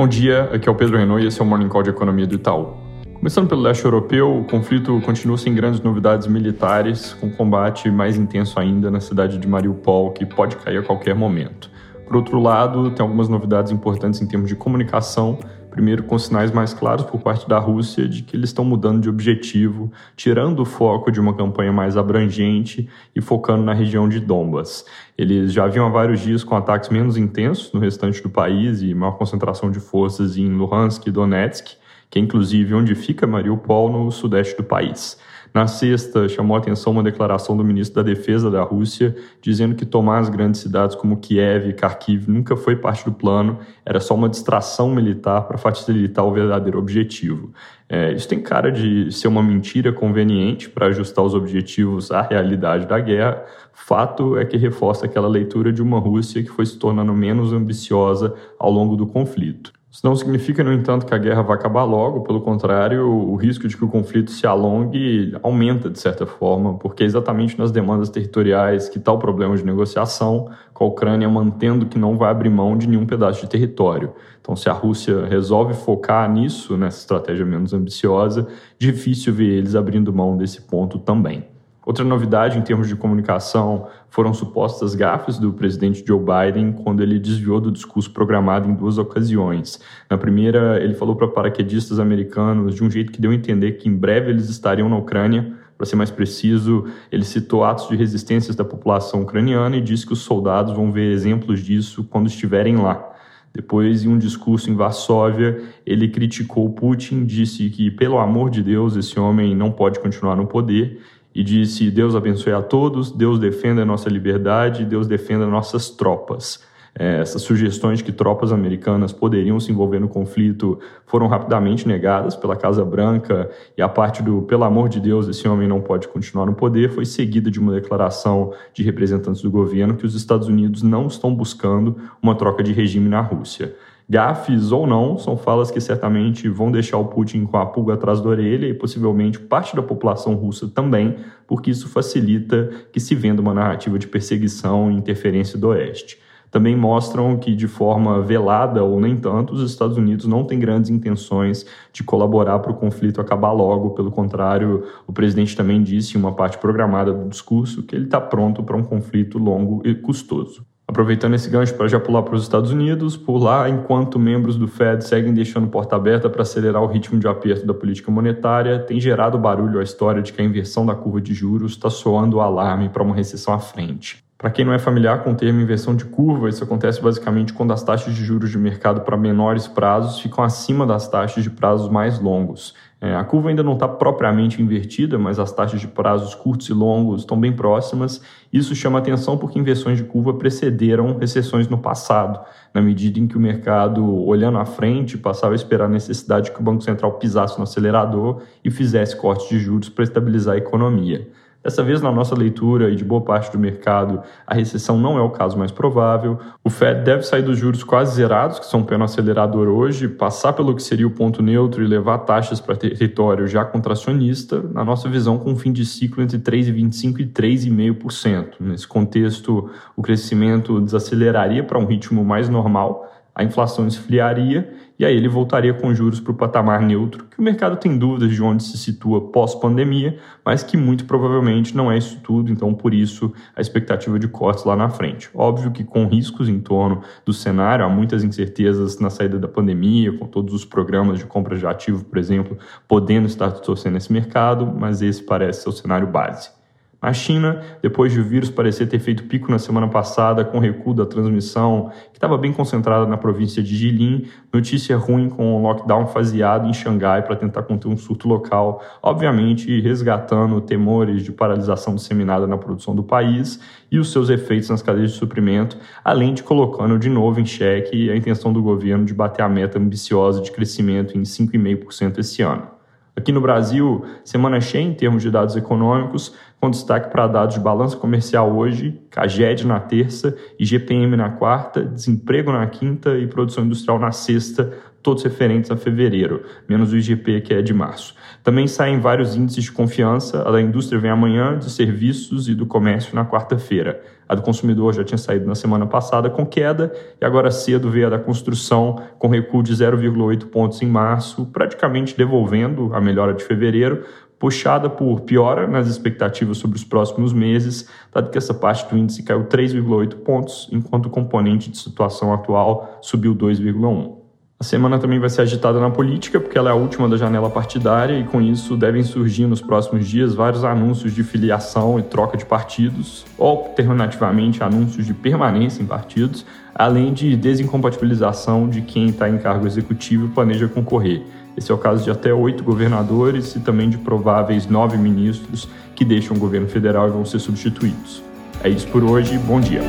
Bom dia, aqui é o Pedro Renault e esse é o Morning Call de Economia do Itaú. Começando pelo leste europeu, o conflito continua sem grandes novidades militares, com combate mais intenso ainda na cidade de Mariupol, que pode cair a qualquer momento. Por outro lado, tem algumas novidades importantes em termos de comunicação, primeiro com sinais mais claros por parte da Rússia de que eles estão mudando de objetivo, tirando o foco de uma campanha mais abrangente e focando na região de Donbas. Eles já haviam há vários dias com ataques menos intensos no restante do país e maior concentração de forças em Luhansk e Donetsk, que é inclusive onde fica Mariupol, no sudeste do país. Na sexta, chamou a atenção uma declaração do ministro da Defesa da Rússia, dizendo que tomar as grandes cidades como Kiev e Kharkiv nunca foi parte do plano, era só uma distração militar para facilitar o verdadeiro objetivo. É, isso tem cara de ser uma mentira conveniente para ajustar os objetivos à realidade da guerra. Fato é que reforça aquela leitura de uma Rússia que foi se tornando menos ambiciosa ao longo do conflito. Isso não significa, no entanto, que a guerra vai acabar logo, pelo contrário, o risco de que o conflito se alongue aumenta de certa forma, porque é exatamente nas demandas territoriais que está o problema de negociação, com a Ucrânia mantendo que não vai abrir mão de nenhum pedaço de território. Então, se a Rússia resolve focar nisso, nessa estratégia menos ambiciosa, difícil ver eles abrindo mão desse ponto também. Outra novidade em termos de comunicação foram supostas gafes do presidente Joe Biden quando ele desviou do discurso programado em duas ocasiões. Na primeira, ele falou para paraquedistas americanos de um jeito que deu a entender que em breve eles estariam na Ucrânia. Para ser mais preciso, ele citou atos de resistência da população ucraniana e disse que os soldados vão ver exemplos disso quando estiverem lá. Depois, em um discurso em Varsóvia, ele criticou Putin, disse que, pelo amor de Deus, esse homem não pode continuar no poder e disse: Deus abençoe a todos, Deus defenda a nossa liberdade, Deus defenda nossas tropas. É, essas sugestões de que tropas americanas poderiam se envolver no conflito foram rapidamente negadas pela Casa Branca e a parte do pelo amor de Deus, esse homem não pode continuar no poder foi seguida de uma declaração de representantes do governo que os Estados Unidos não estão buscando uma troca de regime na Rússia. Gafes ou não, são falas que certamente vão deixar o Putin com a pulga atrás da orelha e possivelmente parte da população russa também, porque isso facilita que se venda uma narrativa de perseguição e interferência do Oeste. Também mostram que, de forma velada ou nem tanto, os Estados Unidos não têm grandes intenções de colaborar para o conflito acabar logo. Pelo contrário, o presidente também disse em uma parte programada do discurso que ele está pronto para um conflito longo e custoso. Aproveitando esse gancho para já pular para os Estados Unidos, por lá, enquanto membros do Fed seguem deixando porta aberta para acelerar o ritmo de aperto da política monetária, tem gerado barulho a história de que a inversão da curva de juros está soando o alarme para uma recessão à frente. Para quem não é familiar com o termo inversão de curva, isso acontece basicamente quando as taxas de juros de mercado para menores prazos ficam acima das taxas de prazos mais longos. É, a curva ainda não está propriamente invertida, mas as taxas de prazos curtos e longos estão bem próximas. Isso chama atenção porque inversões de curva precederam recessões no passado, na medida em que o mercado, olhando à frente, passava a esperar a necessidade que o Banco Central pisasse no acelerador e fizesse cortes de juros para estabilizar a economia. Dessa vez, na nossa leitura e de boa parte do mercado, a recessão não é o caso mais provável. O Fed deve sair dos juros quase zerados, que são pelo acelerador hoje, passar pelo que seria o ponto neutro e levar taxas para território já contracionista, na nossa visão, com um fim de ciclo entre 3,25% e 3,5%. Nesse contexto, o crescimento desaceleraria para um ritmo mais normal, a inflação esfriaria e aí ele voltaria com juros para o patamar neutro, que o mercado tem dúvidas de onde se situa pós-pandemia, mas que muito provavelmente não é isso tudo, então por isso a expectativa de cortes lá na frente. Óbvio que com riscos em torno do cenário, há muitas incertezas na saída da pandemia, com todos os programas de compra de ativo, por exemplo, podendo estar distorcendo esse mercado, mas esse parece ser o cenário base. A China, depois de o vírus parecer ter feito pico na semana passada com recuo da transmissão, que estava bem concentrada na província de Jilin, notícia ruim com o lockdown faseado em Xangai para tentar conter um surto local, obviamente resgatando temores de paralisação disseminada na produção do país e os seus efeitos nas cadeias de suprimento, além de colocando de novo em xeque a intenção do governo de bater a meta ambiciosa de crescimento em 5,5% esse ano. Aqui no Brasil, semana cheia em termos de dados econômicos, com destaque para dados de balança comercial hoje, CAGED na terça, IGPM na quarta, desemprego na quinta e produção industrial na sexta, todos referentes a fevereiro, menos o IGP, que é de março. Também saem vários índices de confiança, a da indústria vem amanhã, de serviços e do comércio na quarta-feira. A do consumidor já tinha saído na semana passada com queda, e agora cedo veio a da construção com recuo de 0,8 pontos em março, praticamente devolvendo a melhora de fevereiro, puxada por piora nas expectativas sobre os próximos meses, dado que essa parte do índice caiu 3,8 pontos, enquanto o componente de situação atual subiu 2,1. A semana também vai ser agitada na política, porque ela é a última da janela partidária e com isso devem surgir nos próximos dias vários anúncios de filiação e troca de partidos, ou alternativamente anúncios de permanência em partidos, além de desincompatibilização de quem está em cargo executivo e planeja concorrer. Esse é o caso de até oito governadores e também de prováveis nove ministros que deixam o governo federal e vão ser substituídos. É isso por hoje, bom dia.